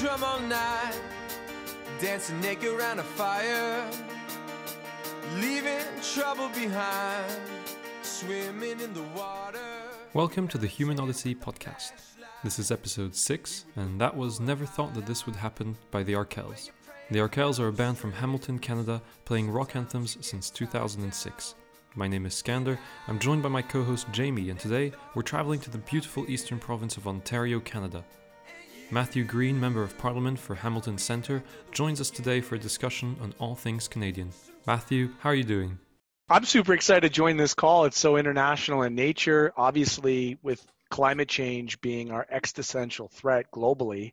drum all night, dancing naked around a fire, leaving trouble behind, swimming in the water. Welcome to the Human Odyssey podcast. This is episode 6, and that was Never Thought That This Would Happen by the Arkells. The Arkells are a band from Hamilton, Canada, playing rock anthems since 2006. My name is Skander, I'm joined by my co host Jamie, and today we're traveling to the beautiful eastern province of Ontario, Canada. Matthew Green, Member of Parliament for Hamilton Centre, joins us today for a discussion on all things Canadian. Matthew, how are you doing? I'm super excited to join this call. It's so international in nature. Obviously, with climate change being our existential threat globally,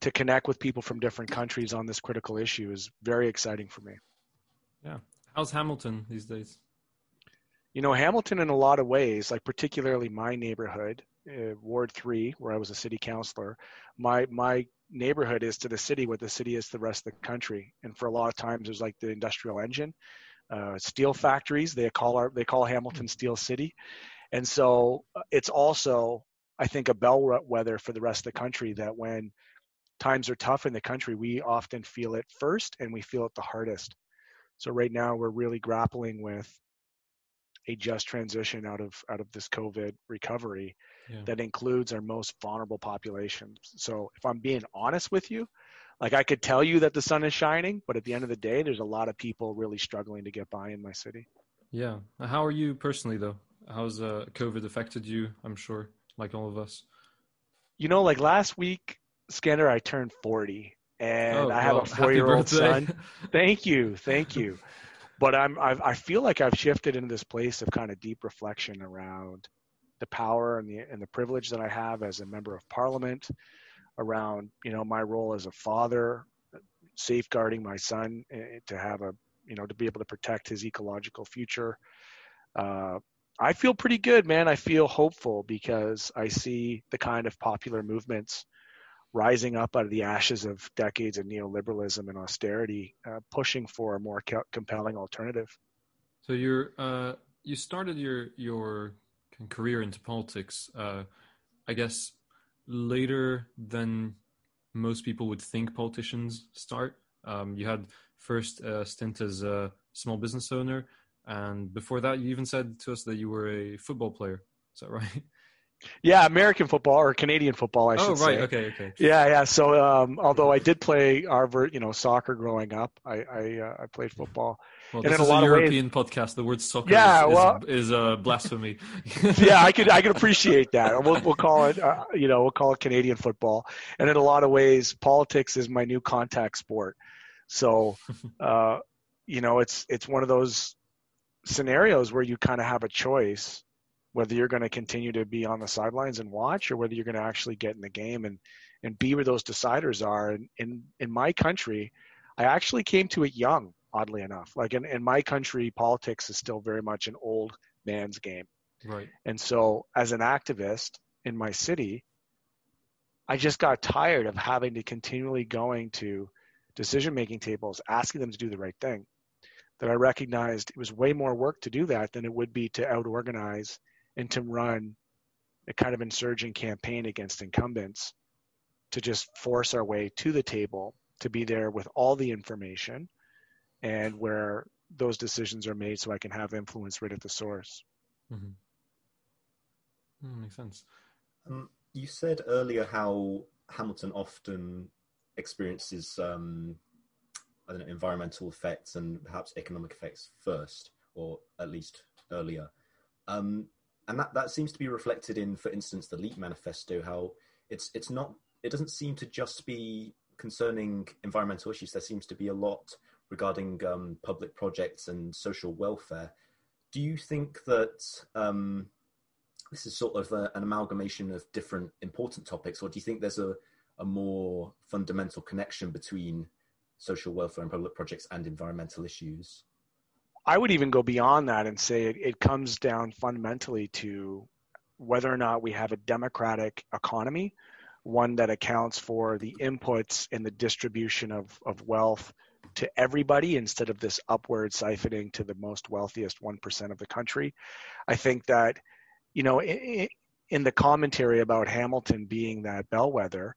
to connect with people from different countries on this critical issue is very exciting for me. Yeah. How's Hamilton these days? You know, Hamilton, in a lot of ways, like particularly my neighborhood, uh, Ward 3, where I was a city councilor, my, my neighborhood is to the city what the city is to the rest of the country. And for a lot of times, there's like the industrial engine, uh, steel factories. They call our, they call Hamilton Steel City. And so uh, it's also, I think, a bellwether for the rest of the country that when times are tough in the country, we often feel it first and we feel it the hardest. So right now we're really grappling with a just transition out of out of this COVID recovery yeah. that includes our most vulnerable populations. So if I'm being honest with you, like I could tell you that the sun is shining, but at the end of the day, there's a lot of people really struggling to get by in my city. Yeah. How are you personally though? How's uh, COVID affected you? I'm sure, like all of us. You know, like last week, Skander, I turned 40, and oh, I have well, a four-year-old son. Thank you, thank you. But I'm I've, I feel like I've shifted into this place of kind of deep reflection around the power and the and the privilege that I have as a member of Parliament, around you know my role as a father, safeguarding my son eh, to have a you know to be able to protect his ecological future. Uh, I feel pretty good, man. I feel hopeful because I see the kind of popular movements rising up out of the ashes of decades of neoliberalism and austerity, uh, pushing for a more co- compelling alternative. So you're uh, you started your your career into politics, uh, I guess, later than most people would think politicians start. Um, you had first a stint as a small business owner, and before that, you even said to us that you were a football player. Is that right? Yeah, American football or Canadian football, I oh, should say. Oh, right. Say. Okay. Okay. Yeah, yeah. So, um, although I did play our, you know, soccer growing up, I I, uh, I played football. Well, and this is a, a European ways, podcast. The word soccer yeah, is, well, is, uh, blasphemy. yeah, I could I could appreciate that. We'll we'll call it, uh, you know, we'll call it Canadian football. And in a lot of ways, politics is my new contact sport. So, uh, you know, it's it's one of those scenarios where you kind of have a choice whether you're going to continue to be on the sidelines and watch or whether you're going to actually get in the game and and be where those deciders are. And in in my country i actually came to it young oddly enough. Like in, in my country politics is still very much an old man's game. Right. And so as an activist in my city i just got tired of having to continually going to decision making tables asking them to do the right thing. That i recognized it was way more work to do that than it would be to out organize and to run a kind of insurgent campaign against incumbents to just force our way to the table to be there with all the information and where those decisions are made so I can have influence right at the source. Mm-hmm. Mm, makes sense. Um, you said earlier how Hamilton often experiences um, I don't know, environmental effects and perhaps economic effects first, or at least earlier. Um, and that, that seems to be reflected in, for instance, the Leap Manifesto. How it's it's not it doesn't seem to just be concerning environmental issues. There seems to be a lot regarding um, public projects and social welfare. Do you think that um, this is sort of a, an amalgamation of different important topics, or do you think there's a, a more fundamental connection between social welfare and public projects and environmental issues? I would even go beyond that and say it, it comes down fundamentally to whether or not we have a democratic economy, one that accounts for the inputs and the distribution of, of wealth to everybody instead of this upward siphoning to the most wealthiest 1% of the country. I think that, you know, in, in the commentary about Hamilton being that bellwether,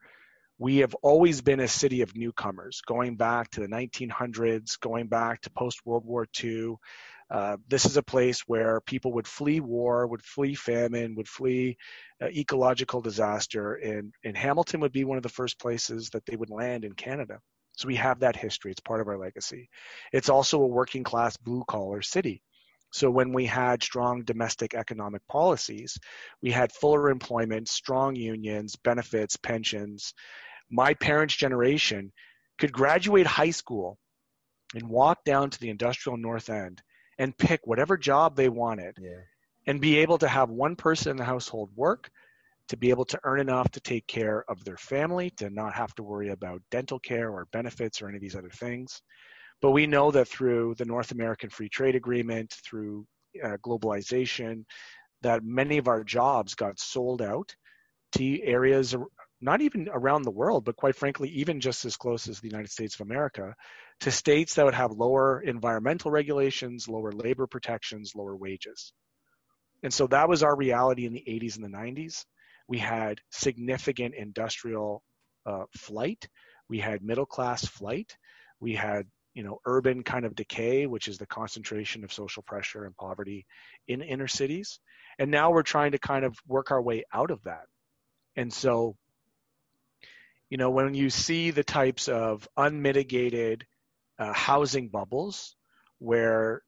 we have always been a city of newcomers, going back to the 1900s, going back to post World War II. Uh, this is a place where people would flee war, would flee famine, would flee uh, ecological disaster, and, and Hamilton would be one of the first places that they would land in Canada. So we have that history. It's part of our legacy. It's also a working class blue collar city. So when we had strong domestic economic policies, we had fuller employment, strong unions, benefits, pensions, my parents' generation could graduate high school and walk down to the industrial north end and pick whatever job they wanted Yeah. and be able to have one person in the household work to be able to earn enough to take care of their family to not have to worry about dental care or benefits or any of these other things but we know that through the north american free trade agreement through uh, globalization that many of our jobs got sold out to areas not even around the world, but quite frankly, even just as close as the United States of America, to states that would have lower environmental regulations, lower labor protections, lower wages. And so that was our reality in the 80s and the 90s. We had significant industrial uh, flight. We had middle class flight. We had you know urban kind of decay, which is the concentration of social pressure and poverty in inner cities. And now we're trying to kind of work our way out of that. And so you know, when you see the types of unmitigated uh, housing bubbles where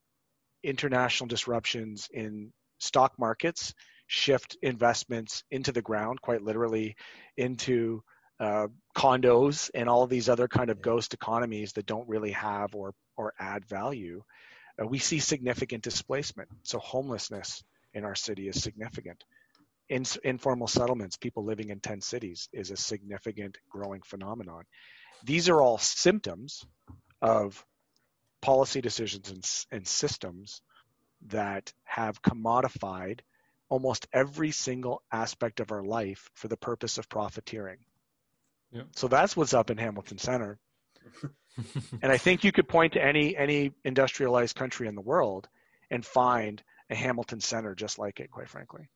international disruptions in stock markets shift investments into the ground, quite literally into uh, condos and all these other kind of ghost economies that don't really have or or add value, uh, we see significant displacement. So homelessness in our city is significant in, informal settlements, people living in tent cities, is a significant growing phenomenon. These are all symptoms of policy decisions and, and systems that have commodified almost every single aspect of our life for the purpose of profiteering. So that's what's up in Hamilton Center. and I think you could point to any any industrialized country in the world and find a Hamilton Center just like it, quite frankly.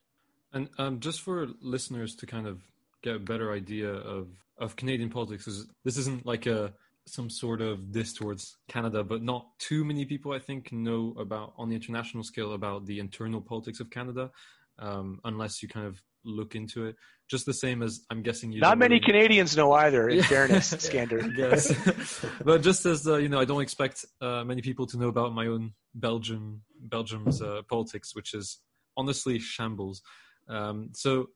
And um, just for listeners to kind of get a better idea of of Canadian politics, is this isn't like a some sort of this towards Canada, but not too many people I think know about on the international scale about the internal politics of Canada, um, unless you kind of look into it. Just the same as I'm guessing you. Not many really... Canadians know either. In fairness, Skander. Yes, but just as uh, you know, I don't expect uh, many people to know about my own Belgium Belgium's uh, politics, which is honestly shambles. Um, so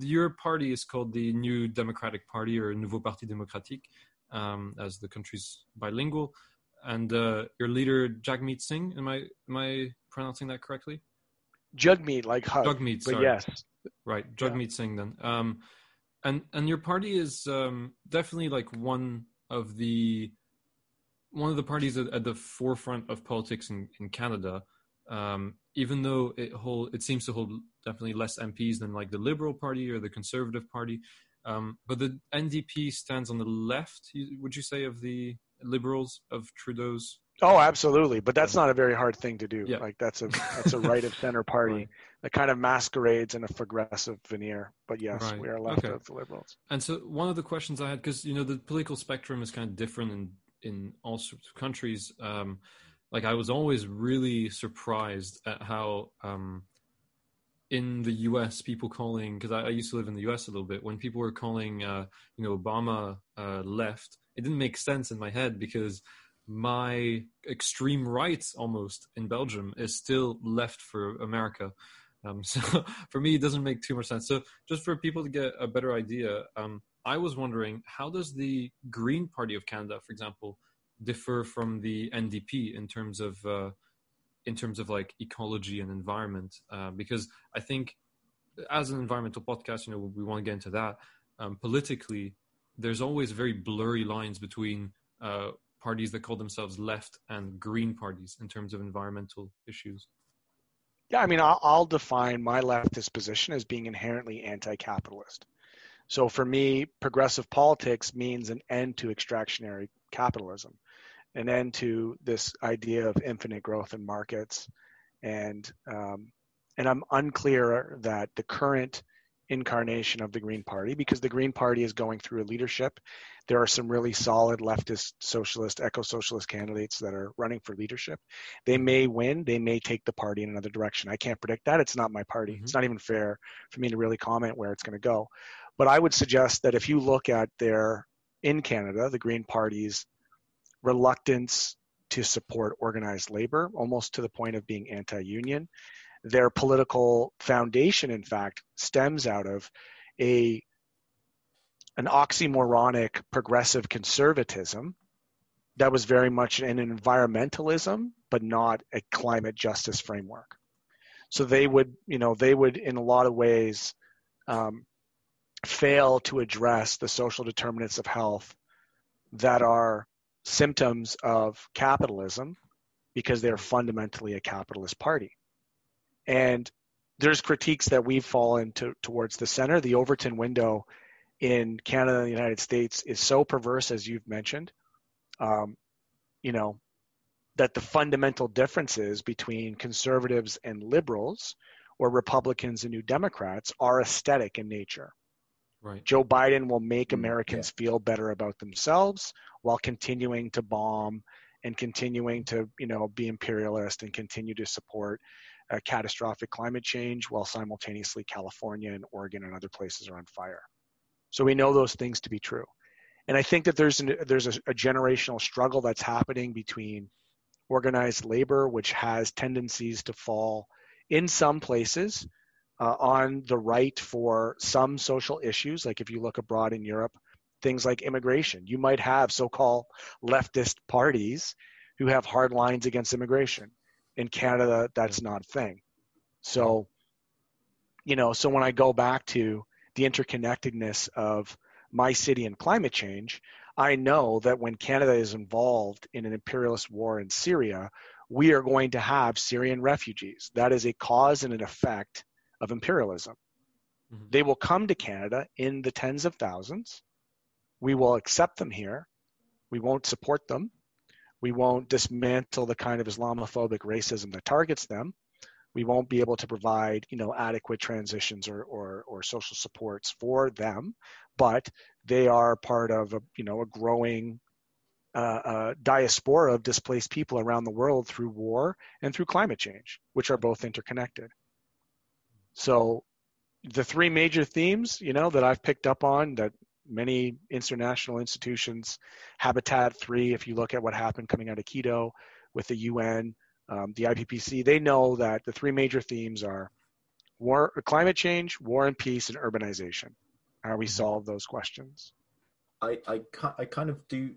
your party is called the New Democratic Party or Nouveau Parti Démocratique, um, as the country's bilingual. And uh, your leader, Jagmeet Singh, am I am I pronouncing that correctly? Jugmeet, like hug. Jugmeet, but yes. Right, Jagmeet yeah. Singh then. Um, and and your party is um, definitely like one of the one of the parties at, at the forefront of politics in, in Canada. Um, even though it hold it seems to hold definitely less MPs than like the Liberal Party or the Conservative Party, um, but the NDP stands on the left. Would you say of the Liberals of Trudeau's? Oh, absolutely, but that's not a very hard thing to do. Yeah. Like that's a that's a right of center party Right. that kind of masquerades in a progressive veneer. But yes, Right. we are left Okay. of the liberals. And so one of the questions I had, because you know the political spectrum is kind of different in in all sorts of countries. Um, like I was always really surprised at how um, in the U.S. people calling because I, I used to live in the U.S. a little bit when people were calling uh, you know Obama uh, left, it didn't make sense in my head because my extreme right almost in Belgium is still left for America. Um, so for me, it doesn't make too much sense. So just for people to get a better idea, um, I was wondering how does the Green Party of Canada, for example, differ from the NDP in terms of uh, in terms of like ecology and environment? Uh, because I think as an environmental podcast, you know, we want to get into that. Um, politically, there's always very blurry lines between uh, parties that call themselves left and green parties in terms of environmental issues. Yeah, I mean, I'll, I'll define my leftist position as being inherently anti-capitalist. So for me, progressive politics means an end to extractionary capitalism, an end to this idea of infinite growth in markets, and um, and I'm unclear that the current incarnation of the Green Party because the Green Party is going through a leadership. There are some really solid leftist, socialist, eco socialist candidates that are running for leadership. They may win, they may take the party in another direction. I can't predict that. It's not my party. Mm-hmm. It's not even fair for me to really comment where it's going to go. But I would suggest that if you look at their, in Canada, the Green Party's reluctance to support organized labor, almost to the point of being anti union, their political foundation, in fact, stems out of a an oxymoronic progressive conservatism that was very much an environmentalism, but not a climate justice framework. So they would, you know, they would in a lot of ways um, fail to address the social determinants of health that are symptoms of capitalism because they're fundamentally a capitalist party. And there's critiques that we've fallen to, towards the center. The Overton window in Canada and the United States is so perverse, as you've mentioned, um, you know, that the fundamental differences between conservatives and liberals or Republicans and New Democrats are aesthetic in nature. Right. Joe Biden will make mm, Americans yeah. feel better about themselves while continuing to bomb and continuing to, you know, be imperialist and continue to support uh, catastrophic climate change while simultaneously California and Oregon and other places are on fire. So we know those things to be true. And I think that there's an, there's a, a generational struggle that's happening between organized labor, which has tendencies to fall in some places uh, on the right for some social issues. Like if you look abroad in Europe, things like immigration, you might have so-called leftist parties who have hard lines against immigration in Canada, that's not a thing. So, you know, so when I go back to the interconnectedness of my city and climate change, I know that when Canada is involved in an imperialist war in Syria, we are going to have Syrian refugees. That is a cause and an effect of imperialism. Mm-hmm. They will come to Canada in the tens of thousands. We will accept them here. We won't support them. We won't dismantle the kind of Islamophobic racism that targets them. We won't be able to provide, you know, adequate transitions or, or, or social supports for them, but they are part of a, you know, a growing uh, uh, diaspora of displaced people around the world through war and through climate change, which are both interconnected. So the three major themes, you know, that I've picked up on that many international institutions, Habitat 3, if you look at what happened coming out of Quito with the UN, um, the IPCC, they know that the three major themes are war, climate change, war and peace, and urbanization. How we mm-hmm. solve those questions. I, I, I kind of do,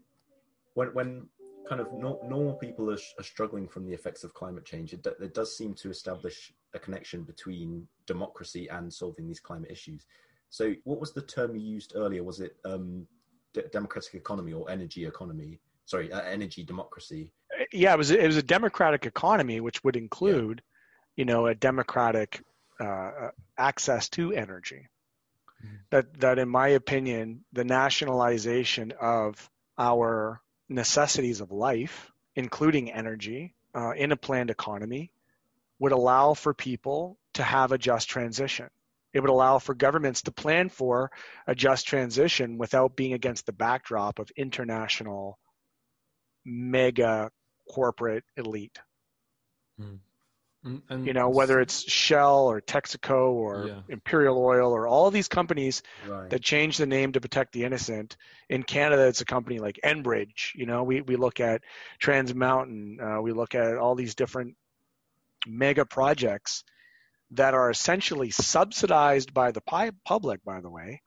when, when kind of no, normal people are, are, struggling from the effects of climate change, it, it does seem to establish a connection between democracy and solving these climate issues. So, what was the term you used earlier? Was it um, d- democratic economy or energy economy? Sorry, uh, energy democracy. Yeah, it was. It was a democratic economy, which would include, yeah. you know, a democratic uh, uh, access to energy. Mm-hmm. That that, in my opinion, the nationalization of our necessities of life, including energy, uh, in a planned economy, would allow for people to have a just transition. It would allow for governments to plan for a just transition without being against the backdrop of international mega corporate elite. Mm. And, you know, whether it's Shell or Texaco or yeah. Imperial Oil or all these companies right. that change the name to protect the innocent. In Canada, it's a company like Enbridge. You know, we, we look at Trans Mountain, uh, we look at all these different mega projects that are essentially subsidized by the public, by the way.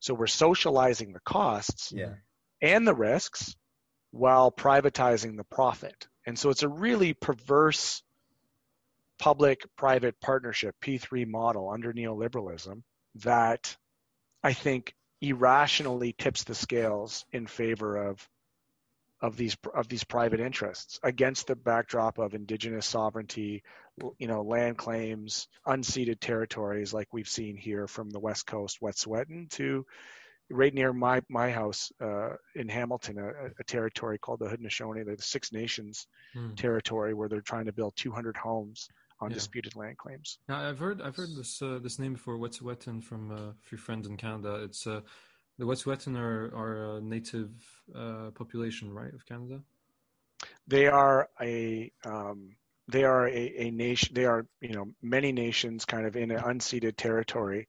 So we're socializing the costs yeah. and the risks while privatizing the profit. And so it's a really perverse public private partnership, P3 model under neoliberalism that I think irrationally tips the scales in favor of of these of these private interests against the backdrop of indigenous sovereignty, you know, land claims, unceded territories like we've seen here from the west coast, Wet'suwet'en, to right near my my house uh, in Hamilton, a, a, territory called the Haudenosaunee, the Six Nations hmm. territory, where they're trying to build 200 homes on Yeah. disputed land claims. Now, I've heard I've heard this uh, this name before, Wet'suwet'en, from uh, a few friends in Canada. It's uh, the Wet'suwet'en are are a native uh, population, right, of Canada? They are a um, they are a, a nation. They are you know many nations kind of in an unceded territory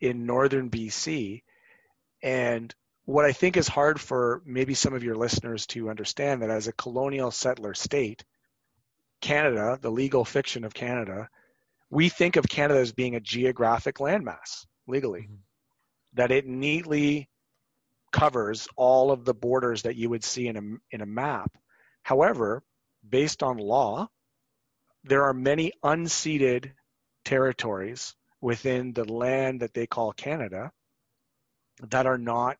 in northern BC, and what I think is hard for maybe some of your listeners to understand that as a colonial settler state, Canada, the legal fiction of Canada, we think of Canada as being a geographic landmass legally, Mhm. that it neatly covers all of the borders that you would see in a, in a map. However, based on law, there are many unceded territories within the land that they call Canada that are not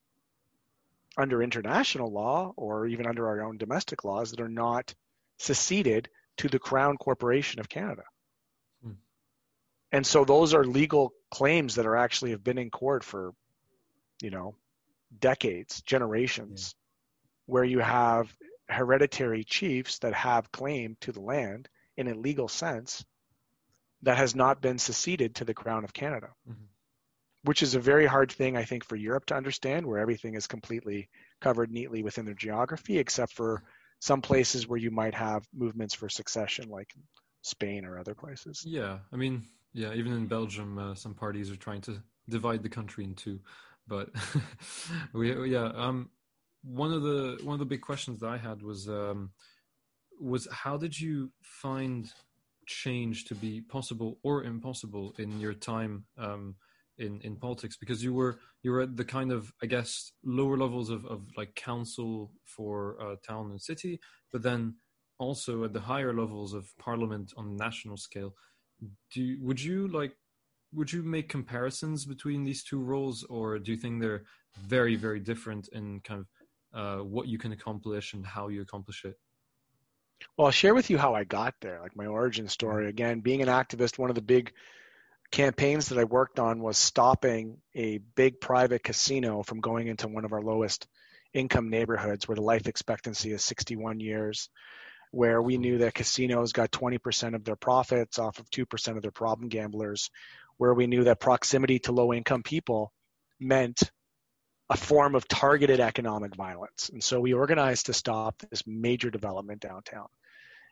under international law or even under our own domestic laws that are not seceded to the Crown Corporation of Canada. Hmm. And so those are legal claims that are actually have been in court for, you know, decades, generations, where you have hereditary chiefs that have claim to the land in a legal sense that has not been seceded to the Crown of Canada Mhm. which is a very hard thing, I think, for Europe to understand, where everything is completely covered neatly within their geography, except for some places where you might have movements for succession, like Spain or other places. Yeah, I mean, yeah, even in Belgium, uh, some parties are trying to divide the country in two. But we, yeah, um, one of the one of the big questions that I had was um, was how did you find change to be possible or impossible in your time um, in in politics? Because you were you were at the kind of I guess lower levels of of like council for uh, town and city, but then also at the higher levels of parliament on national scale do would you like would you make comparisons between these two roles or do you think they're very very different in kind of uh, what you can accomplish and how you accomplish it? Well, I'll share with you how I got there, like my origin story. Again, being an activist, one of the big campaigns that I worked on was stopping a big private casino from going into one of our lowest income neighborhoods where the life expectancy is 61 years, where we knew that casinos got 20% of their profits off of 2% of their problem gamblers, where we knew that proximity to low income people meant a form of targeted economic violence. And so we organized to stop this major development downtown.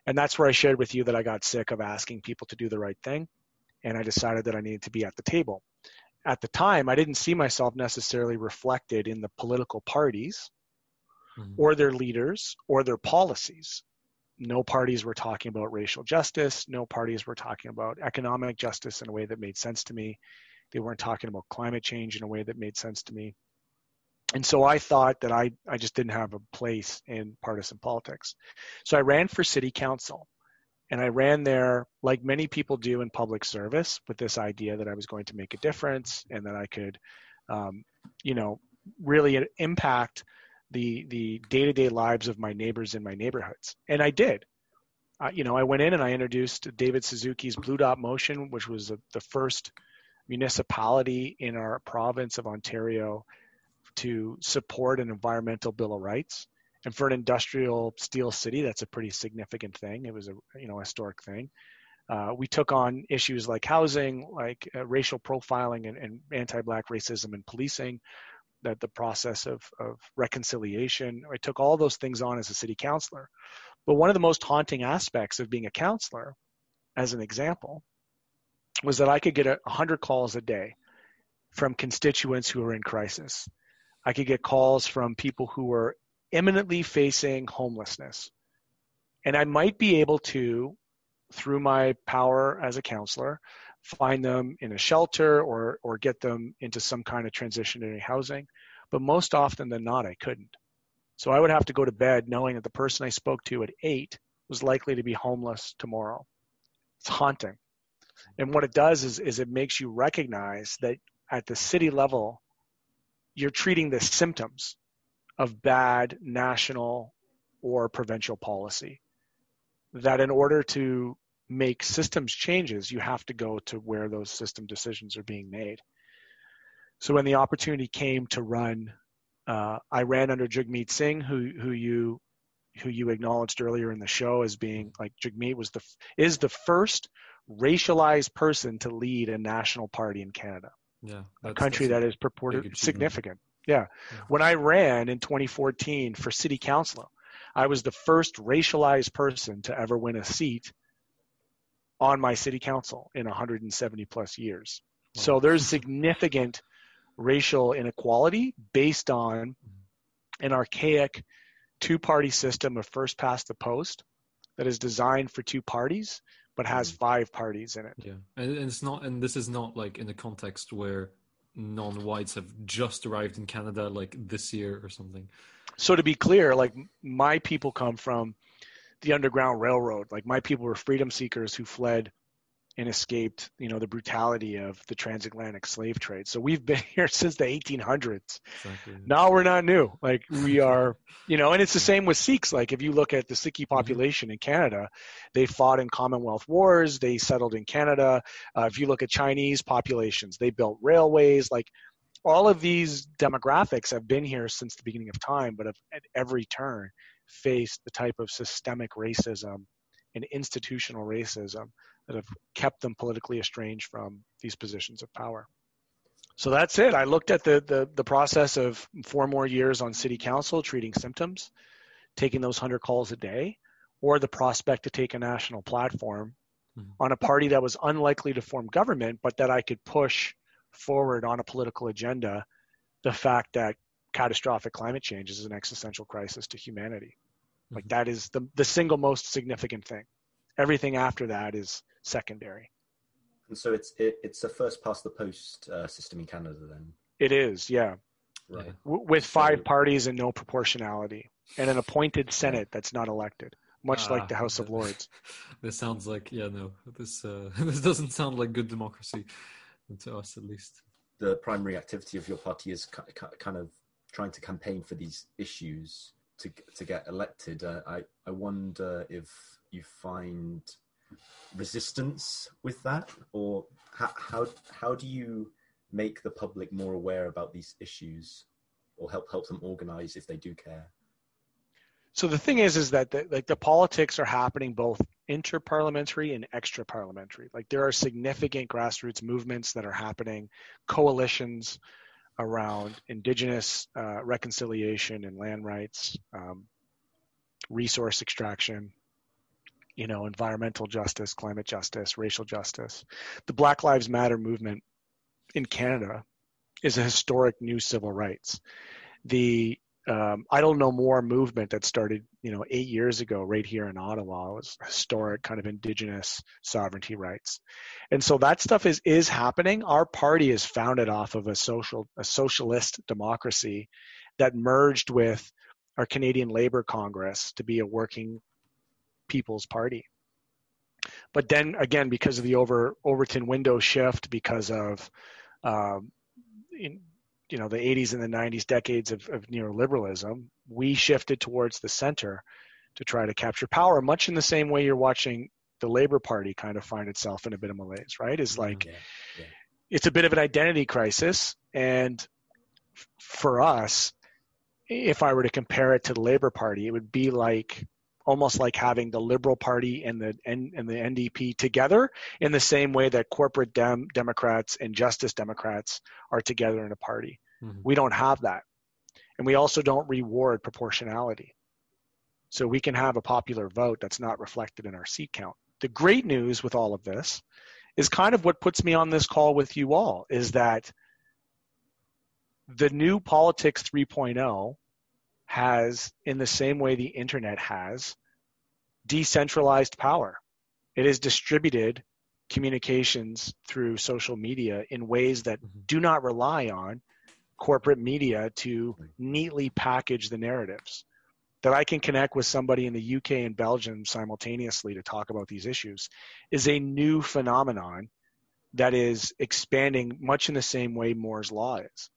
And that's where I shared with you that I got sick of asking people to do the right thing. And I decided that I needed to be at the table. At the time, I didn't see myself necessarily reflected in the political parties Mhm. or their leaders or their policies. No parties were talking about racial justice. No parties were talking about economic justice in a way that made sense to me. They weren't talking about climate change in a way that made sense to me. And so I thought that I, I just didn't have a place in partisan politics. So I ran for city council. And I ran there like many people do in public service with this idea that I was going to make a difference and that I could, um, you know, really impact the the day-to-day lives of my neighbors in my neighborhoods. And I did. Uh, you know, I went in and I introduced David Suzuki's Blue Dot Motion, which was the, first municipality in our province of Ontario to support an environmental bill of rights. And for an industrial steel city, that's a pretty significant thing. It was a you know historic thing. Uh, we took on issues like housing, like uh, racial profiling and, and, anti-black racism and policing, that the process of, of reconciliation. I took all those things on as a city councilor. But one of the most haunting aspects of being a councilor, as an example, was that I could get a 100 calls a day from constituents who are in crisis. I could get calls from people who were imminently facing homelessness. And I might be able to, through my power as a councilor, find them in a shelter or, or get them into some kind of transitionary housing. But most often than not, I couldn't. So I would have to go to bed knowing that the person I spoke to at eight was likely to be homeless tomorrow. It's haunting. And what it does is, is it makes you recognize that at the city level, you're treating the symptoms of bad national or provincial policy. That in order to make systems changes, you have to go to where those system decisions are being made. So when the opportunity came to run, uh, I ran under Jagmeet Singh, who who you who you acknowledged earlier in the show as being like Jagmeet was the is the first racialized person to lead a national party in Canada. Yeah, a country that is purported significant. Yeah. yeah. When I ran in 2014 for city council, I was the first racialized person to ever win a seat on my city council in 170 plus years. Wow. So there's significant racial inequality based on mm-hmm. an archaic two party system of first past the post that is designed for two parties but has mm. five parties in it. Yeah. And it's not and this is not like in a context where non-whites have just arrived in Canada like this year or something. So to be clear, like my people come from the Underground Railroad. Like my people were freedom seekers who fled and escaped, you know, the brutality of the transatlantic slave trade. So we've been here since the 1800s. Exactly. Now we're not new. Like we are, you know, and it's the same with Sikhs. Like if you look at the Sikhi mm-hmm. population mm-hmm. in Canada, they fought in Commonwealth wars. They settled in Canada. Uh, if you look at Chinese populations, they built railways. Like all of these demographics have been here since the beginning of time, but at every turn faced the type of systemic racism and institutional racism that have kept them politically estranged from these positions of power. So that's it. I looked at the, the, the process of four more years on city council treating symptoms, taking those 100 calls a day, or the prospect to take a national platform mm-hmm. on a party that was unlikely to form government, but that I could push forward on a political agenda the fact that catastrophic climate change is an existential crisis to humanity. Like mm-hmm. that is the, the single most significant thing. Everything after that is secondary. And so it's it, it's a first past the post uh, system in Canada then. It is, yeah. Right. W- with five so, parties and no proportionality, and an appointed Senate that's not elected, much like the House of Lords. this sounds like yeah, no, this uh, this doesn't sound like good democracy to us at least. The primary activity of your party is kind of trying to campaign for these issues to to get elected. Uh, I I wonder if you find resistance with that, or how, how how do you make the public more aware about these issues, or help help them organize if they do care? So the thing is, is that the, like the politics are happening both interparliamentary and extra-parliamentary. Like there are significant grassroots movements that are happening, coalitions around indigenous uh, reconciliation and land rights, um, resource extraction, you know, environmental justice, climate justice, racial justice. The Black Lives Matter movement in Canada is a historic new civil rights. The um, Idle No More movement that started, you know, eight years ago, right here in Ottawa, It was historic kind of indigenous sovereignty rights, and so that stuff is is happening. Our party is founded off of a social a socialist democracy that merged with our Canadian Labour Congress to be a working People's Party. But then again, because of the over Overton window shift, because of um, in, you know the 80s and the 90s decades of, of neoliberalism, we shifted towards the center to try to capture power, much in the same way you're watching the Labor Party kind of find itself in a bit of malaise, right? Is mm-hmm. like yeah, yeah. it's a bit of an identity crisis, and for us, if I were to compare it to the Labor Party, it would be like almost like having the Liberal Party and the and, and the NDP together in the same way that corporate dem, Democrats and Justice Democrats are together in a party. Mm-hmm. We don't have that, and we also don't reward proportionality. So we can have a popular vote that's not reflected in our seat count. The great news with all of this is kind of what puts me on this call with you all is that the new politics 3.0 has, in the same way the internet has, decentralized power. It is distributed communications through social media in ways that mm-hmm. do not rely on corporate media to neatly package the narratives. That I can connect with somebody in the UK and Belgium simultaneously to talk about these issues is a new phenomenon that is expanding much in the same way Moore's Law is.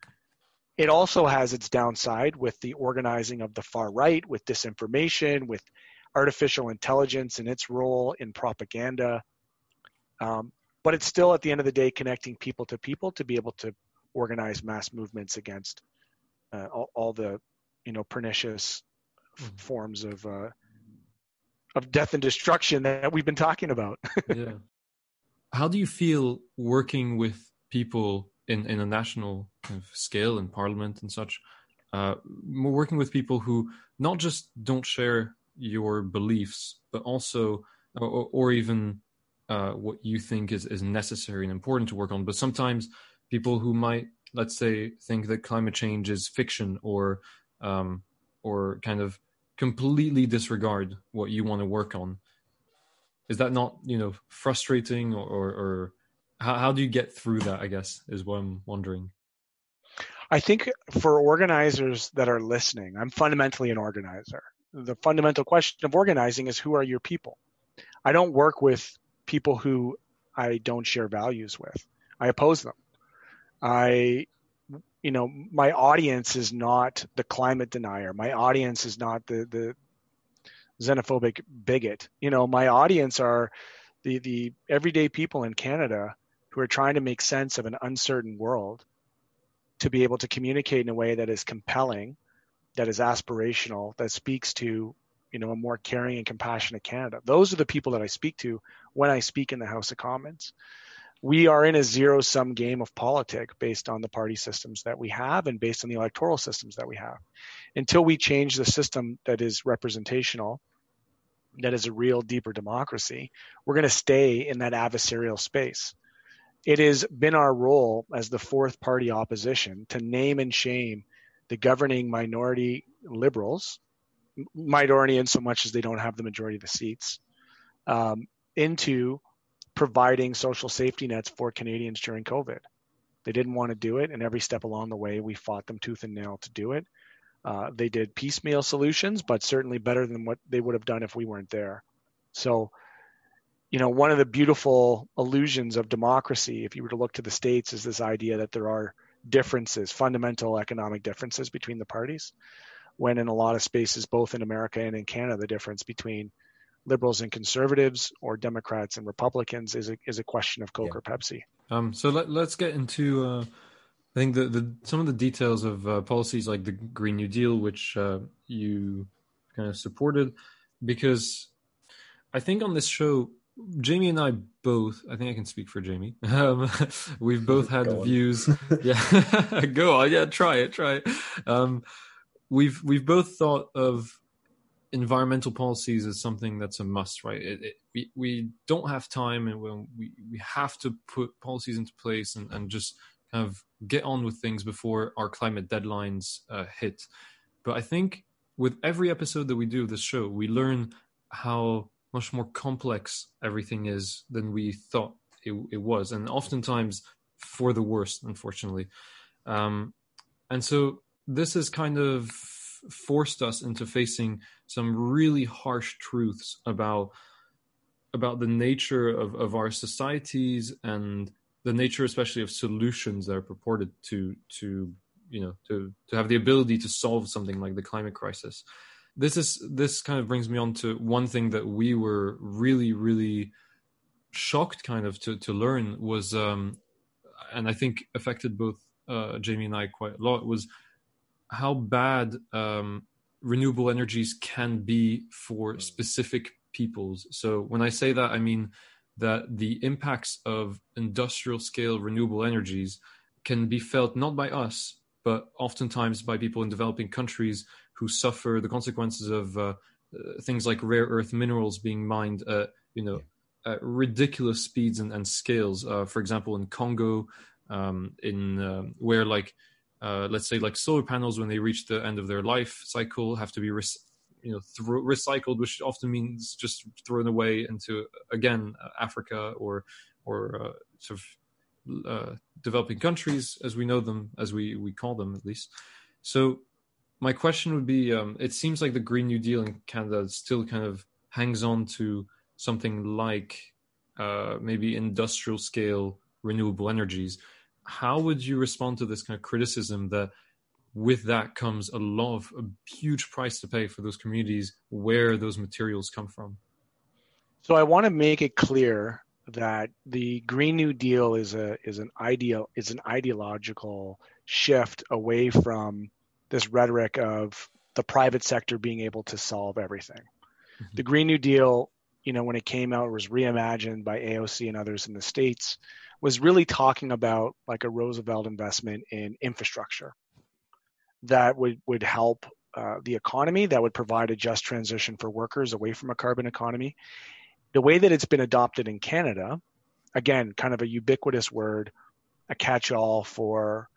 It also has its downside with the organizing of the far right, with disinformation, with artificial intelligence and its role in propaganda. Um, but it's still, at the end of the day, connecting people to people to be able to organize mass movements against uh, all, all, the, you know, pernicious mm. forms of uh, of death and destruction that we've been talking about. yeah. How do you feel working with people in, in a national kind of scale in parliament and such? Uh, working with people who not just don't share your beliefs, but also, or, or even uh, what you think is, is necessary and important to work on. But sometimes people who might, let's say, think that climate change is fiction or um, or kind of completely disregard what you want to work on is that not you know frustrating or, or, or how, how do you get through that i guess is what i'm wondering i think for organizers that are listening i'm fundamentally an organizer the fundamental question of organizing is who are your people? I don't work with people who i don't share values with. I oppose them. I you know my audience is not the climate denier. My audience is not the the xenophobic bigot. You know my audience are the the everyday people in canada who are trying to make sense of an uncertain world to be able to communicate in a way that is compelling that is aspirational that speaks to you know a more caring and compassionate canada those are the people that i speak to when i speak in the house of commons we are in a zero sum game of politics based on the party systems that we have and based on the electoral systems that we have. Until we change the system that is representational, that is a real deeper democracy, we're going to stay in that adversarial space. It has been our role as the fourth party opposition to name and shame the governing minority liberals, minority in so much as they don't have the majority of the seats, um, into providing social safety nets for Canadians during COVID. They didn't want to do it, and every step along the way, we fought them tooth and nail to do it. Uh, they did piecemeal solutions, but certainly better than what they would have done if we weren't there. So, you know, one of the beautiful illusions of democracy, if you were to look to the states, is this idea that there are differences, fundamental economic differences between the parties. When in a lot of spaces, both in America and in Canada, the difference between liberals and conservatives or Democrats and Republicans is a, is a question of Coke yeah. or Pepsi. Um, so let, us get into, uh, I think the, the some of the details of uh, policies like the Green New Deal, which uh, you kind of supported, because I think on this show, Jamie and I both, I think I can speak for Jamie. Um, we've both had views. yeah, go on. Yeah, try it, try it. Um, we've we've both thought of environmental policies as something that's a must, right? It, it, we we don't have time, and we we have to put policies into place and, and just kind of get on with things before our climate deadlines uh, hit. But I think with every episode that we do of this show, we learn how much more complex everything is than we thought it, it was, and oftentimes for the worst, unfortunately. Um, and so this has kind of forced us into facing some really harsh truths about about the nature of, of our societies and the nature especially of solutions that are purported to to you know to to have the ability to solve something like the climate crisis this is this kind of brings me on to one thing that we were really really shocked kind of to to learn was um and i think affected both uh jamie and i quite a lot was how bad um, renewable energies can be for specific peoples. So when I say that, I mean that the impacts of industrial scale renewable energies can be felt not by us, but oftentimes by people in developing countries who suffer the consequences of uh, uh, things like rare earth minerals being mined at you know at ridiculous speeds and, and scales. Uh, for example, in Congo, um, in um, where like uh, let's say like solar panels when they reach the end of their life cycle have to be re- you know recycled which often means just thrown away into again uh, africa or or uh, sort of uh, developing countries as we know them as we we call them at least so my question would be um, it seems like the green new deal in canada still kind of hangs on to something like uh, maybe industrial scale renewable energies how would you respond to this kind of criticism that with that comes a lot of a huge price to pay for those communities where those materials come from? So I want to make it clear that the Green New Deal is a is an ideal is an ideological shift away from this rhetoric of the private sector being able to solve everything. Mm-hmm. The Green New Deal, you know, when it came out, was reimagined by AOC and others in the states, was really talking about like a Roosevelt investment in infrastructure that would would help uh, the economy, that would provide a just transition for workers away from a carbon economy. The way that it's been adopted in Canada, again, kind of a ubiquitous word, a catch-all for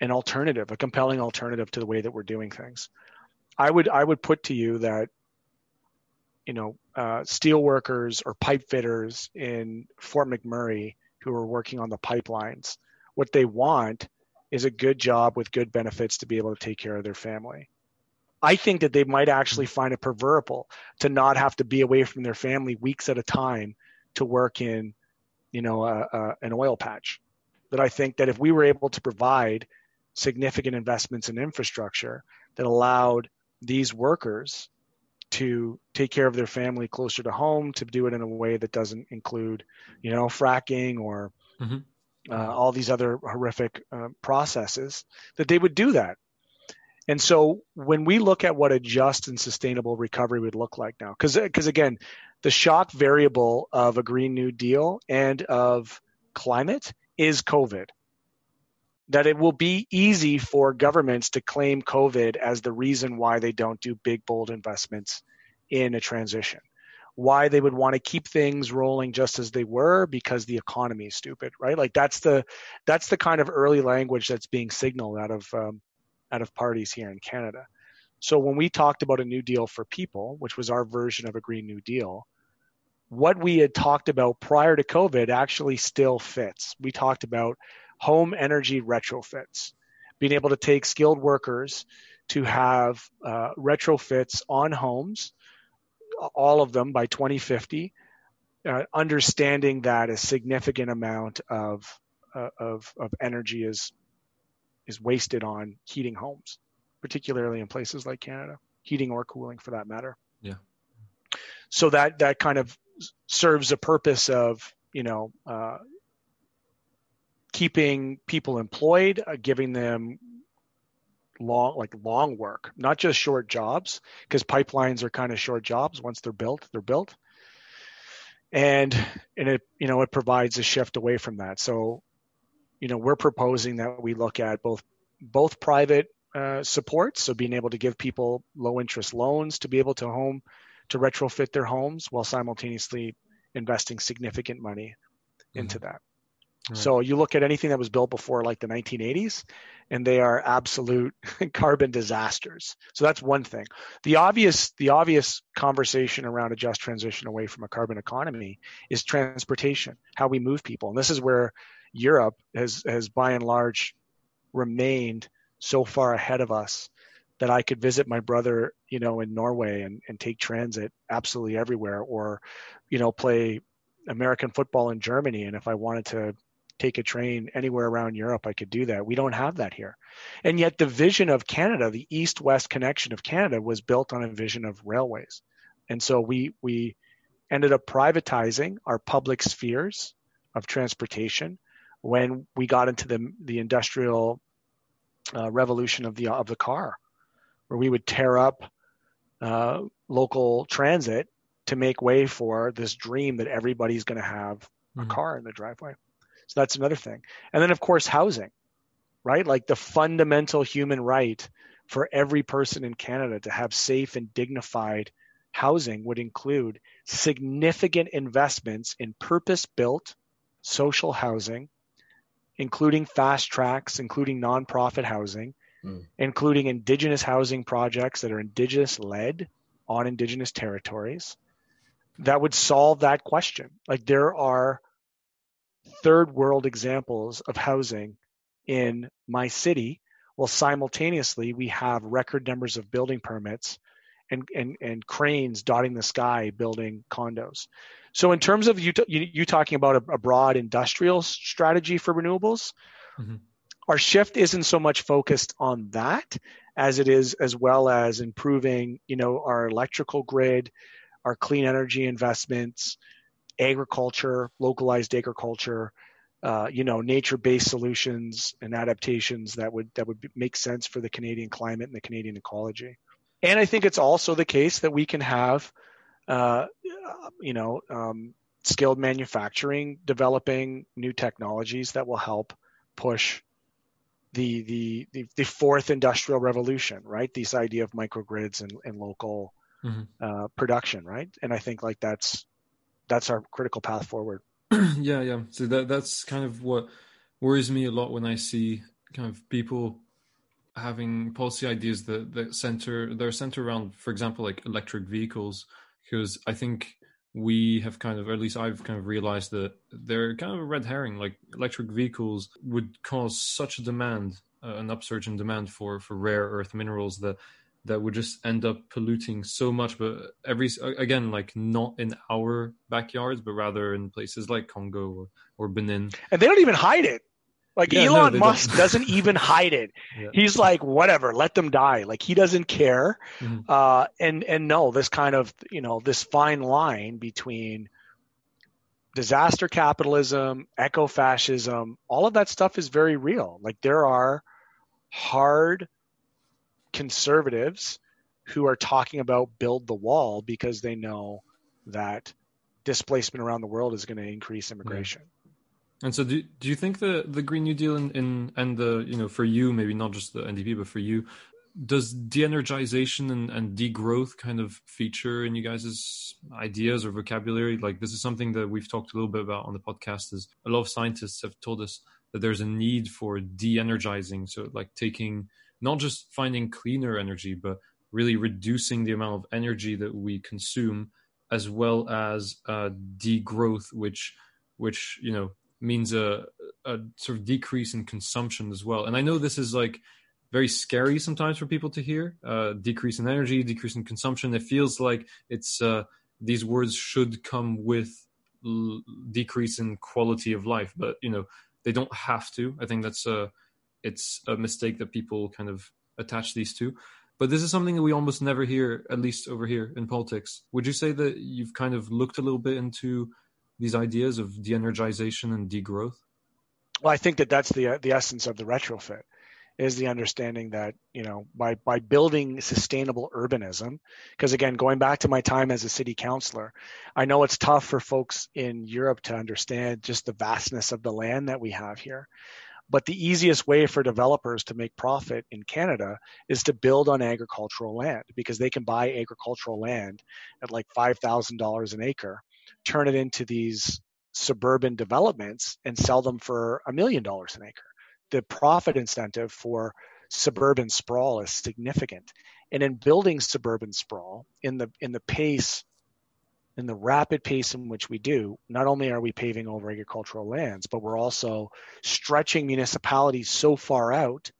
an alternative, a compelling alternative to the way that we're doing things. I would I would put to you that you know uh, steel workers or pipe fitters in Fort McMurray who are working on the pipelines, what they want is a good job with good benefits to be able to take care of their family. I think that they might actually find it preferable to not have to be away from their family weeks at a time to work in, you know, a, a, an oil patch. That I think that if we were able to provide significant investments in infrastructure that allowed these workers to take care of their family closer to home, to do it in a way that doesn't include, you know, fracking or Mhm. uh, all these other horrific uh, processes, that they would do that. And so when we look at what a just and sustainable recovery would look like now, because because again, the shock variable of a Green New Deal and of climate is COVID. That it will be easy for governments to claim COVID as the reason why they don't do big, bold investments in a transition. Why they would want to keep things rolling just as they were because the economy is stupid, right? Like that's the that's the kind of early language that's being signaled out of um, out of parties here in Canada. So when we talked about a new deal for people, which was our version of a green new deal, what we had talked about prior to COVID actually still fits. We talked about home energy retrofits, being able to take skilled workers to have uh, retrofits on homes, all of them by 2050, uh, understanding that a significant amount of, uh, of, of energy is, is wasted on heating homes, particularly in places like Canada, heating or cooling for that matter. Yeah. So that, that kind of serves a purpose of, you know, uh, keeping people employed, uh, giving them long like long work, not just short jobs, because pipelines are kind of short jobs. Once they're built, they're built. And and it you know it provides a shift away from that. So, you know, we're proposing that we look at both both private uh, supports, so being able to give people low interest loans to be able to home to retrofit their homes while simultaneously investing significant money into that. So you look at anything that was built before like the 1980s, and they are absolute carbon disasters. So that's one thing. The obvious, the obvious conversation around a just transition away from a carbon economy is transportation, how we move people, and this is where Europe has has by and large remained so far ahead of us that I could visit my brother, you know, in Norway and, and take transit absolutely everywhere, or, you know, play American football in Germany. And if I wanted to take a train anywhere around Europe, I could do that. We don't have that here. And yet the vision of Canada, the east-west connection of Canada was built on a vision of railways. And so we we ended up privatizing our public spheres of transportation when we got into the the industrial uh, revolution of the of the car, where we would tear up uh, local transit to make way for this dream that everybody's going to have a Mhm. car in the driveway. So that's another thing. And then, of course, housing, right? Like the fundamental human right for every person in Canada to have safe and dignified housing would include significant investments in purpose built social housing, including fast tracks, including nonprofit housing, Mm. including indigenous housing projects that are indigenous led on indigenous territories that would solve that question. Like there are third world examples of housing in my city, while simultaneously we have record numbers of building permits and, and, and cranes dotting the sky building condos. So in terms of you, you, you talking about a, a broad industrial strategy for renewables, Mhm. our shift isn't so much focused on that as it is as well as improving, you know, our electrical grid, our clean energy investments, agriculture, localized agriculture, uh, you know, nature-based solutions and adaptations that would that would make sense for the Canadian climate and the Canadian ecology. and I think it's also the case that we can have, uh, you know, um, skilled manufacturing, developing new technologies that will help push the the the, the fourth industrial revolution, right? This idea of microgrids and, and local mm-hmm. uh, production, right? And I think like that's that's our critical path forward. yeah, yeah. So that that's kind of what worries me a lot when I see kind of people having policy ideas that that center they're centered around, for example, like electric vehicles, because I think we have kind of, or at least I've kind of realized that they're kind of a red herring. Like electric vehicles would cause such a demand, uh, an upsurge in demand for for rare earth minerals that that would just end up polluting so much. But every again, like not in our backyards, but rather in places like Congo or, or Benin. And they don't even hide it. Like yeah, Elon no, Musk doesn't even hide it. Yeah. He's like, whatever, let them die. Like he doesn't care. Mm-hmm. Uh, and and no, this kind of you know this fine line between disaster capitalism, eco fascism, all of that stuff is very real. Like there are hard conservatives who are talking about build the wall because they know that displacement around the world is going to increase immigration. Yeah. And so, do do you think the the Green New Deal in, in and the you know for you maybe not just the NDP but for you does de-energization and, and degrowth kind of feature in you guys' ideas or vocabulary? Like this is something that we've talked a little bit about on the podcast. Is a lot of scientists have told us that there's a need for de-energizing, so like taking not just finding cleaner energy, but really reducing the amount of energy that we consume, as well as uh, degrowth, which which you know means a, a sort of decrease in consumption as well. And I know this is like very scary sometimes for people to hear. Uh, decrease in energy, decrease in consumption. It feels like it's uh, these words should come with l- decrease in quality of life, but you know they don't have to. I think that's a it's a mistake that people kind of attach these to. But this is something that we almost never hear, at least over here in politics. Would you say that you've kind of looked a little bit into these ideas of de-energization and degrowth? Well, I think that that's the the essence of the retrofit is the understanding that you know by by building sustainable urbanism because again going back to my time as a city councilor i know it's tough for folks in europe to understand just the vastness of the land that we have here but the easiest way for developers to make profit in canada is to build on agricultural land because they can buy agricultural land at like $5000 an acre turn it into these suburban developments and sell them for a million dollars an acre. The profit incentive for suburban sprawl is significant. And in building suburban sprawl, in the in the pace, in the rapid pace in which we do, not only are we paving over agricultural lands, but we're also stretching municipalities so far out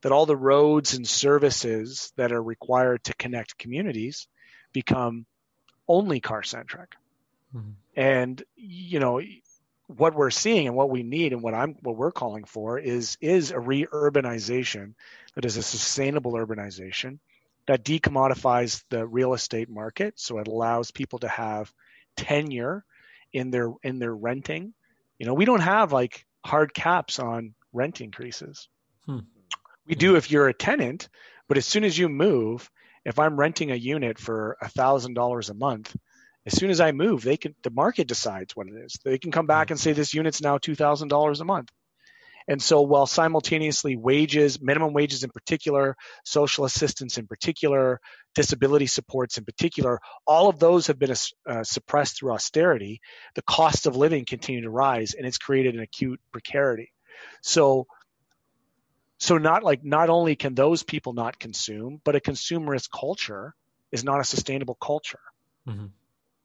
that all the roads and services that are required to connect communities become only car centric. Mm-hmm. And you know what we're seeing and what we need and what I'm what we're calling for is is a re-urbanization that is a sustainable urbanization that decommodifies the real estate market so it allows people to have tenure in their in their renting. You know, we don't have like hard caps on rent increases. Hmm. We do if you're a tenant, but as soon as you move, if I'm renting a unit for a thousand dollars a month, as soon as I move, they can the market decides what it is. They can come back and say this unit's now two thousand dollars a month. And so while simultaneously wages, minimum wages in particular, social assistance in particular, disability supports in particular, all of those have been uh, suppressed through austerity, the cost of living continue to rise and it's created an acute precarity. So so not like not only can those people not consume, but a consumerist culture is not a sustainable culture. Mm-hmm.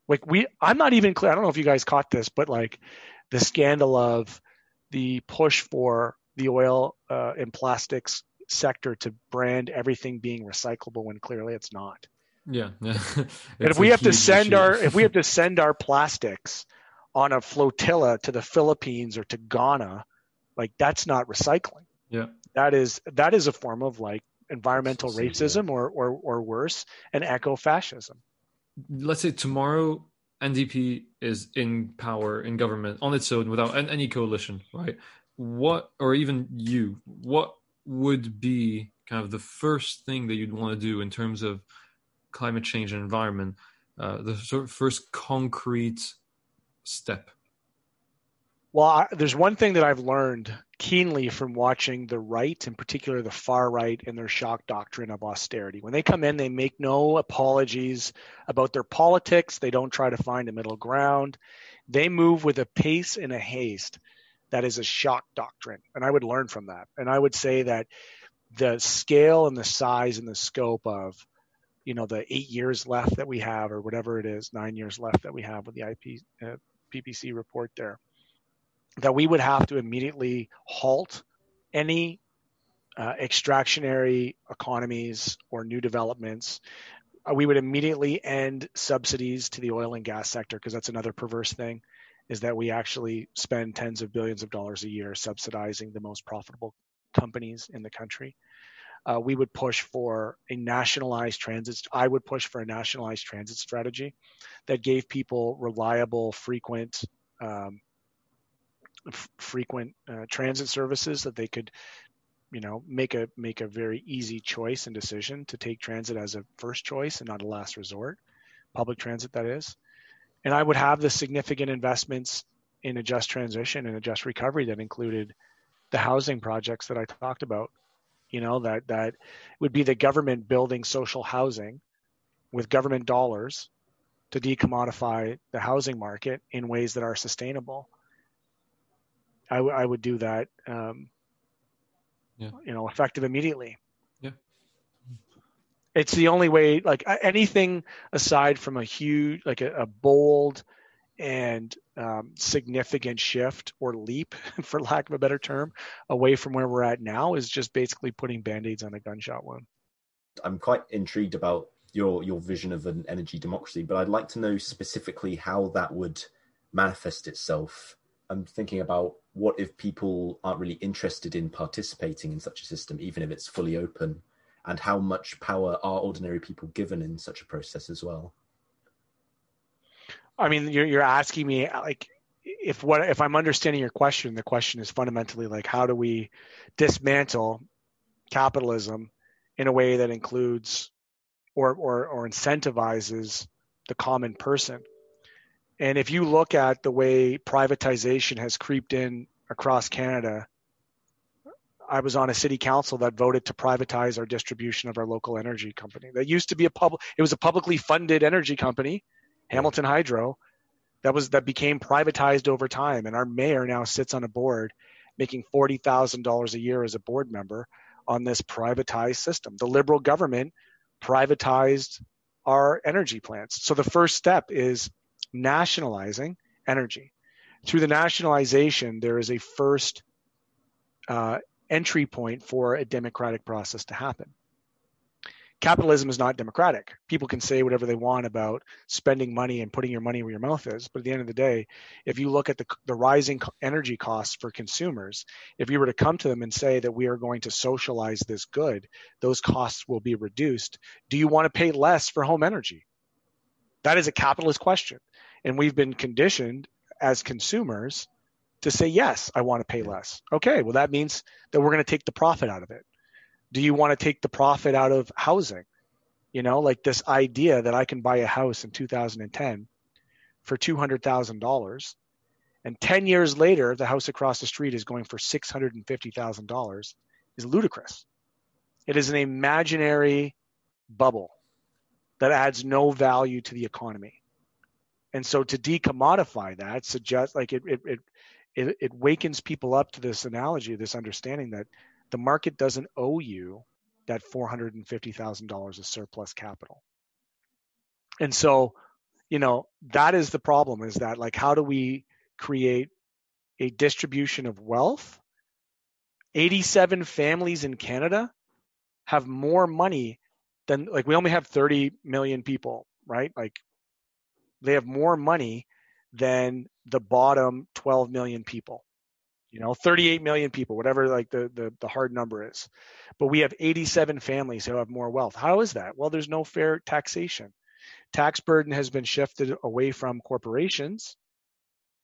Like we, I'm not even clear. I don't know if you guys caught this, but like the scandal of the push for the oil uh, and plastics sector to brand everything being recyclable when clearly it's not. Yeah. yeah. and if we have to send issue. our if we have to send our plastics on a flotilla to the Philippines or to Ghana, like that's not recycling. Yeah. That is that is a form of like environmental racism or, or or worse, and eco fascism let's say tomorrow NDP is in power in government on its own without any coalition, right? What, or even you, what would be kind of the first thing that you'd want to do in terms of climate change and environment, uh, the sort of first concrete step? Well, I, there's one thing that I've learned keenly from watching the right, in particular the far right, and their shock doctrine of austerity. When they come in, they make no apologies about their politics. They don't try to find a middle ground. They move with a pace and a haste that is a shock doctrine. And I would learn from that. And I would say that the scale and the size and the scope of you know the eight years left that we have or whatever it is nine years left that we have with the ip uh, ppc report there that we would have to immediately halt any uh, extractionary economies or new developments. Uh, we would immediately end subsidies to the oil and gas sector because that's another perverse thing is that we actually spend tens of billions of dollars a year subsidizing the most profitable companies in the country. Uh, we would push for a nationalized transit. I would push for a nationalized transit strategy that gave people reliable, frequent um, f- frequent uh, transit services that they could you know make a make a very easy choice and decision to take transit as a first choice and not a last resort public transit that is. And i would have the significant investments in a just transition and a just recovery that included the housing projects that i talked about you know that that would be the government building social housing with government dollars to decommodify the housing market in ways that are sustainable I, w- I would do that. Um, yeah. You know, effective immediately. Yeah. It's the only way. Like anything aside from a huge, like a, a bold and um, significant shift or leap, for lack of a better term, away from where we're at now is just basically putting band-aids on a gunshot wound. I'm quite intrigued about your your vision of an energy democracy, but I'd like to know specifically how that would manifest itself. I'm thinking about what if people aren't really interested in participating in such a system, even if it's fully open, and how much power are ordinary people given in such a process as well? I mean, you're you're asking me like if what if I'm understanding your question, the question is fundamentally like how do we dismantle capitalism in a way that includes or or, or incentivizes the common person and if you look at the way privatization has creeped in across Canada, I was on a city council that voted to privatize our distribution of our local energy company. That used to be a public it was a publicly funded energy company, Hamilton Hydro, that was that became privatized over time and our mayor now sits on a board making $40,000 a year as a board member on this privatized system. The liberal government privatized our energy plants. So the first step is nationalizing energy. Through the nationalization, there is a first uh, entry point for a democratic process to happen. Capitalism is not democratic. People can say whatever they want about spending money and putting your money where your mouth is, but at the end of the day, if you look at the, the rising energy costs for consumers, if you were to come to them and say that we are going to socialize this good, those costs will be reduced. Do you want to pay less for home energy? That is a capitalist question. And we've been conditioned as consumers to say, yes, I want to pay less. Okay, well, that means that we're going to take the profit out of it. Do you want to take the profit out of housing? You know, like this idea that I can buy a house in 2010 for $200,000 and 10 years later, the house across the street is going for $650,000 is ludicrous. It is an imaginary bubble that adds no value to the economy. And so to decommodify that suggests like it, it, it, it, it wakens people up to this analogy, this understanding that the market doesn't owe you that $450,000 of surplus capital. And so, you know, that is the problem is that like, how do we create a distribution of wealth? 87 families in Canada have more money than like we only have 30 million people, right? Like they have more money than the bottom 12 million people you know 38 million people whatever like the, the the hard number is. But we have 87 families who have more wealth. How is that? Well there's no fair taxation. Tax burden has been shifted away from corporations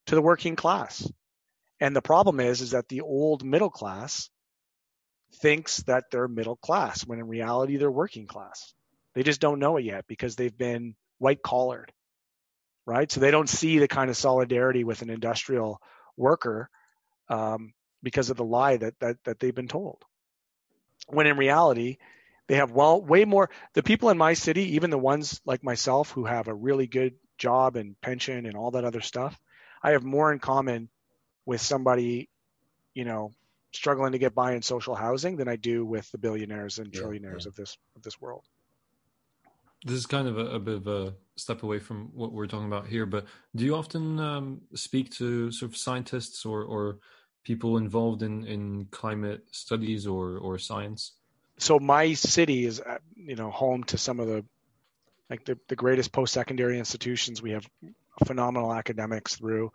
to the working class. And the problem is is that the old middle class thinks that they're middle class when in reality they're working class. They just don't know it yet because they've been white collared, right? So they don't see the kind of solidarity with an industrial worker um, because of the lie that, that that they've been told. When in reality, they have well way more. The people in my city, even the ones like myself who have a really good job and pension and all that other stuff, I have more in common with somebody, you know, struggling to get by in social housing than I do with the billionaires and trillionaires yeah. of this of this world. This is kind of a, a bit of a step away from what we're talking about here, but do you often um, speak to sort of scientists or, or people involved in, in climate studies or, or science? So my city is, uh, you know, home to some of the like the, the greatest post-secondary institutions. We have phenomenal academics through.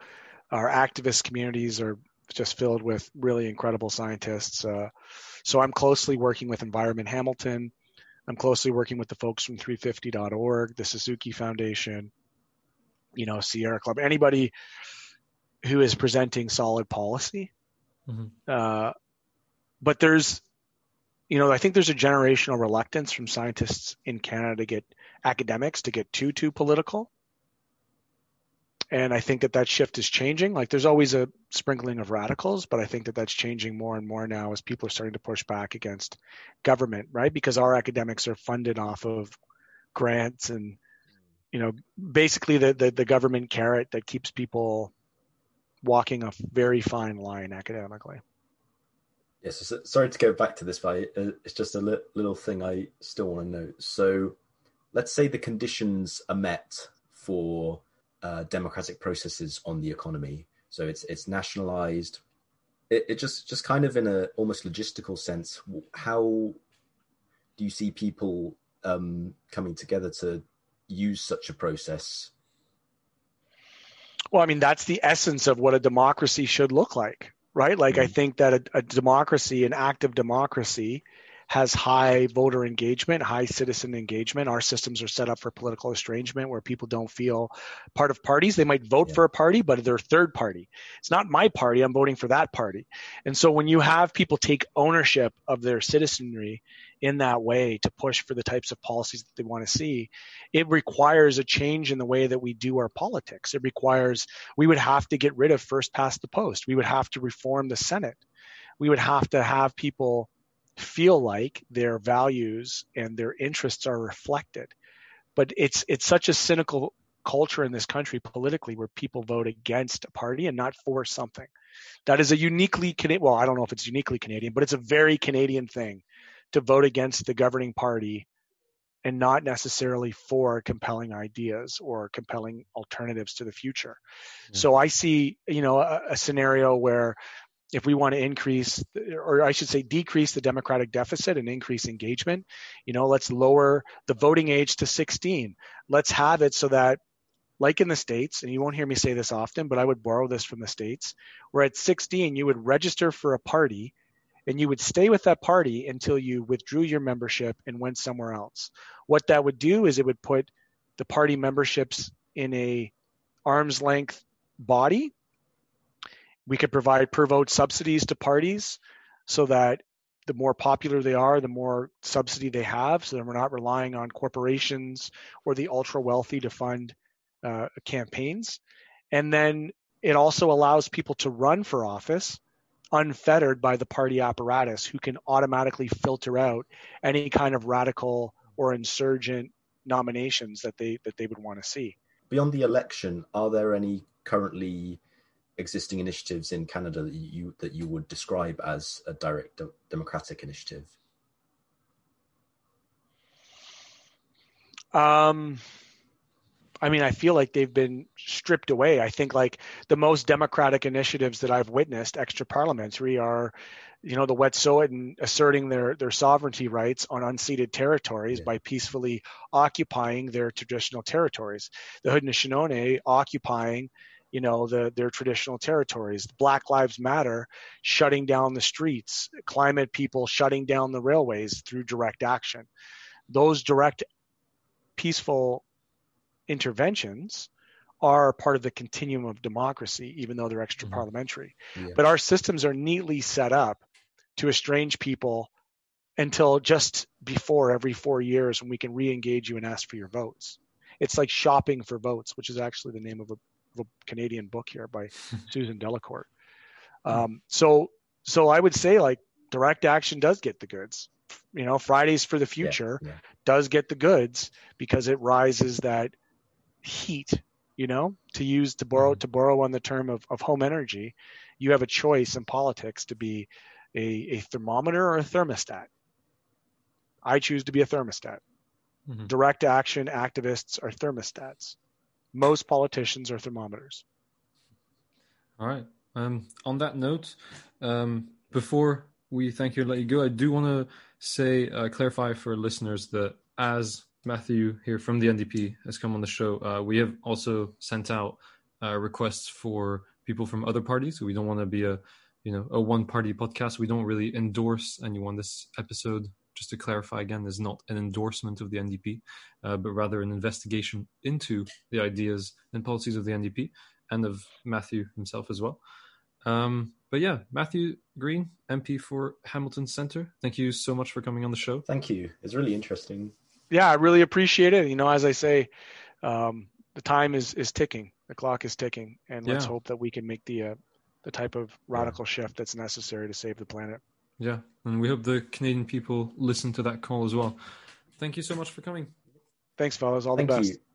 Our activist communities are just filled with really incredible scientists. Uh, so I'm closely working with Environment Hamilton. I'm closely working with the folks from 350.org, the Suzuki Foundation, you know, Sierra Club, anybody who is presenting solid policy. Mhm. Uh, but there's, you know, I think there's a generational reluctance from scientists in Canada to get academics to get too too political. And I think that that shift is changing. Like there's always a sprinkling of radicals, but I think that that's changing more and more now as people are starting to push back against government, right? Because our academics are funded off of grants and, you know, basically the the, the government carrot that keeps people walking a very fine line academically. Yes, so, sorry to go back to this, but uh, it's just a li- little thing I still want to note. So, let's say the conditions are met for uh, democratic processes on the economy. So it's it's nationalized. It, it just just kind of in a almost logistical sense. How do you see people um, coming together to use such a process? Well, I mean, that's the essence of what a democracy should look like, right? Like, I Mhm. think that a, a democracy, an active democracy, has high voter engagement, high citizen engagement. Our systems are set up for political estrangement where people don't feel part of parties. They might vote Yeah. for a party, but they're third party. It's not my party. I'm voting for that party. And so when you have people take ownership of their citizenry in that way to push for the types of policies that they want to see, it requires a change in the way that we do our politics. It requires, we would have to get rid of first past the post. We would have to reform the Senate. We would have to have people feel like their values and their interests are reflected. But it's it's such a cynical culture in this country politically where people vote against a party and not for something. That is a uniquely Canadian. Well, I don't know if it's uniquely Canadian, but it's a very Canadian thing to vote against the governing party and not necessarily for compelling ideas or compelling alternatives to the future. Yeah. So I see, you know, a, a scenario where if we want to increase, or I should say, decrease the democratic deficit and increase engagement, you know, let's lower the voting age to 16. Let's have it so that, like in the States, and you won't hear me say this often, but I would borrow this from the States, where at 16, you would register for a party and you would stay with that party until you withdrew your membership and went somewhere else. What that would do is it would put the party memberships in a arm's length body. We could provide per vote subsidies to parties so that the more popular they are, the more subsidy they have. So that we're not relying on corporations or the ultra wealthy to fund uh, campaigns. And then it also allows people to run for office unfettered by the party apparatus who can automatically filter out any kind of radical or insurgent nominations that they that they would want to see. Beyond the election, are there any currently existing initiatives in Canada that you that you would describe as a direct de- democratic initiative? Um, I mean, I feel like they've been stripped away. I think like the most democratic initiatives that I've witnessed, extra parliamentary, are, you know, the Wet'suwet'en asserting their their sovereignty rights on unceded territories Yeah. by peacefully occupying their traditional territories. The Haudenosaunee occupying, you know, the their traditional territories. Black Lives Matter shutting down the streets. Climate people shutting down the railways through direct action. Those direct, peaceful interventions are part of the continuum of democracy, even though they're mm-hmm. extra parliamentary. Yeah. But our systems are neatly set up to estrange people until just before every four years when we can re-engage you and ask for your votes. It's like shopping for votes, which is actually the name of a, of a Canadian book here by Susan Delacourt. Um, so, so I would say like direct action does get the goods. You know, Fridays for the future Yeah, yeah. does get the goods because it rises that heat. You know, to use to borrow to borrow on the term of, of home energy, you have a choice in politics to be a, a thermometer or a thermostat. I choose to be a thermostat. Mhm. Direct action activists are thermostats. Most politicians are thermometers. All right. Um, on that note, um, before we thank you and let you go, I do want to say, uh, clarify for listeners that as Matthew here from the NDP has come on the show, uh, we have also sent out uh, requests for people from other parties. We don't want to be a, you know, a one-party podcast. We don't really endorse anyone. This episode, just to clarify again, is not an endorsement of the NDP, uh, but rather an investigation into the ideas and policies of the NDP and of Matthew himself as well. Um, but yeah, Matthew Green, MP for Hamilton Centre. Thank you so much for coming on the show. Thank you. It's really interesting. Yeah, I really appreciate it. You know, as I say, um, the time is is ticking. The clock is ticking, and let's Yeah. hope that we can make the uh, the type of radical shift that's necessary to save the planet. Yeah, and we hope the Canadian people listen to that call as well. Thank you so much for coming. Thanks, fellas. All Thank the best. you.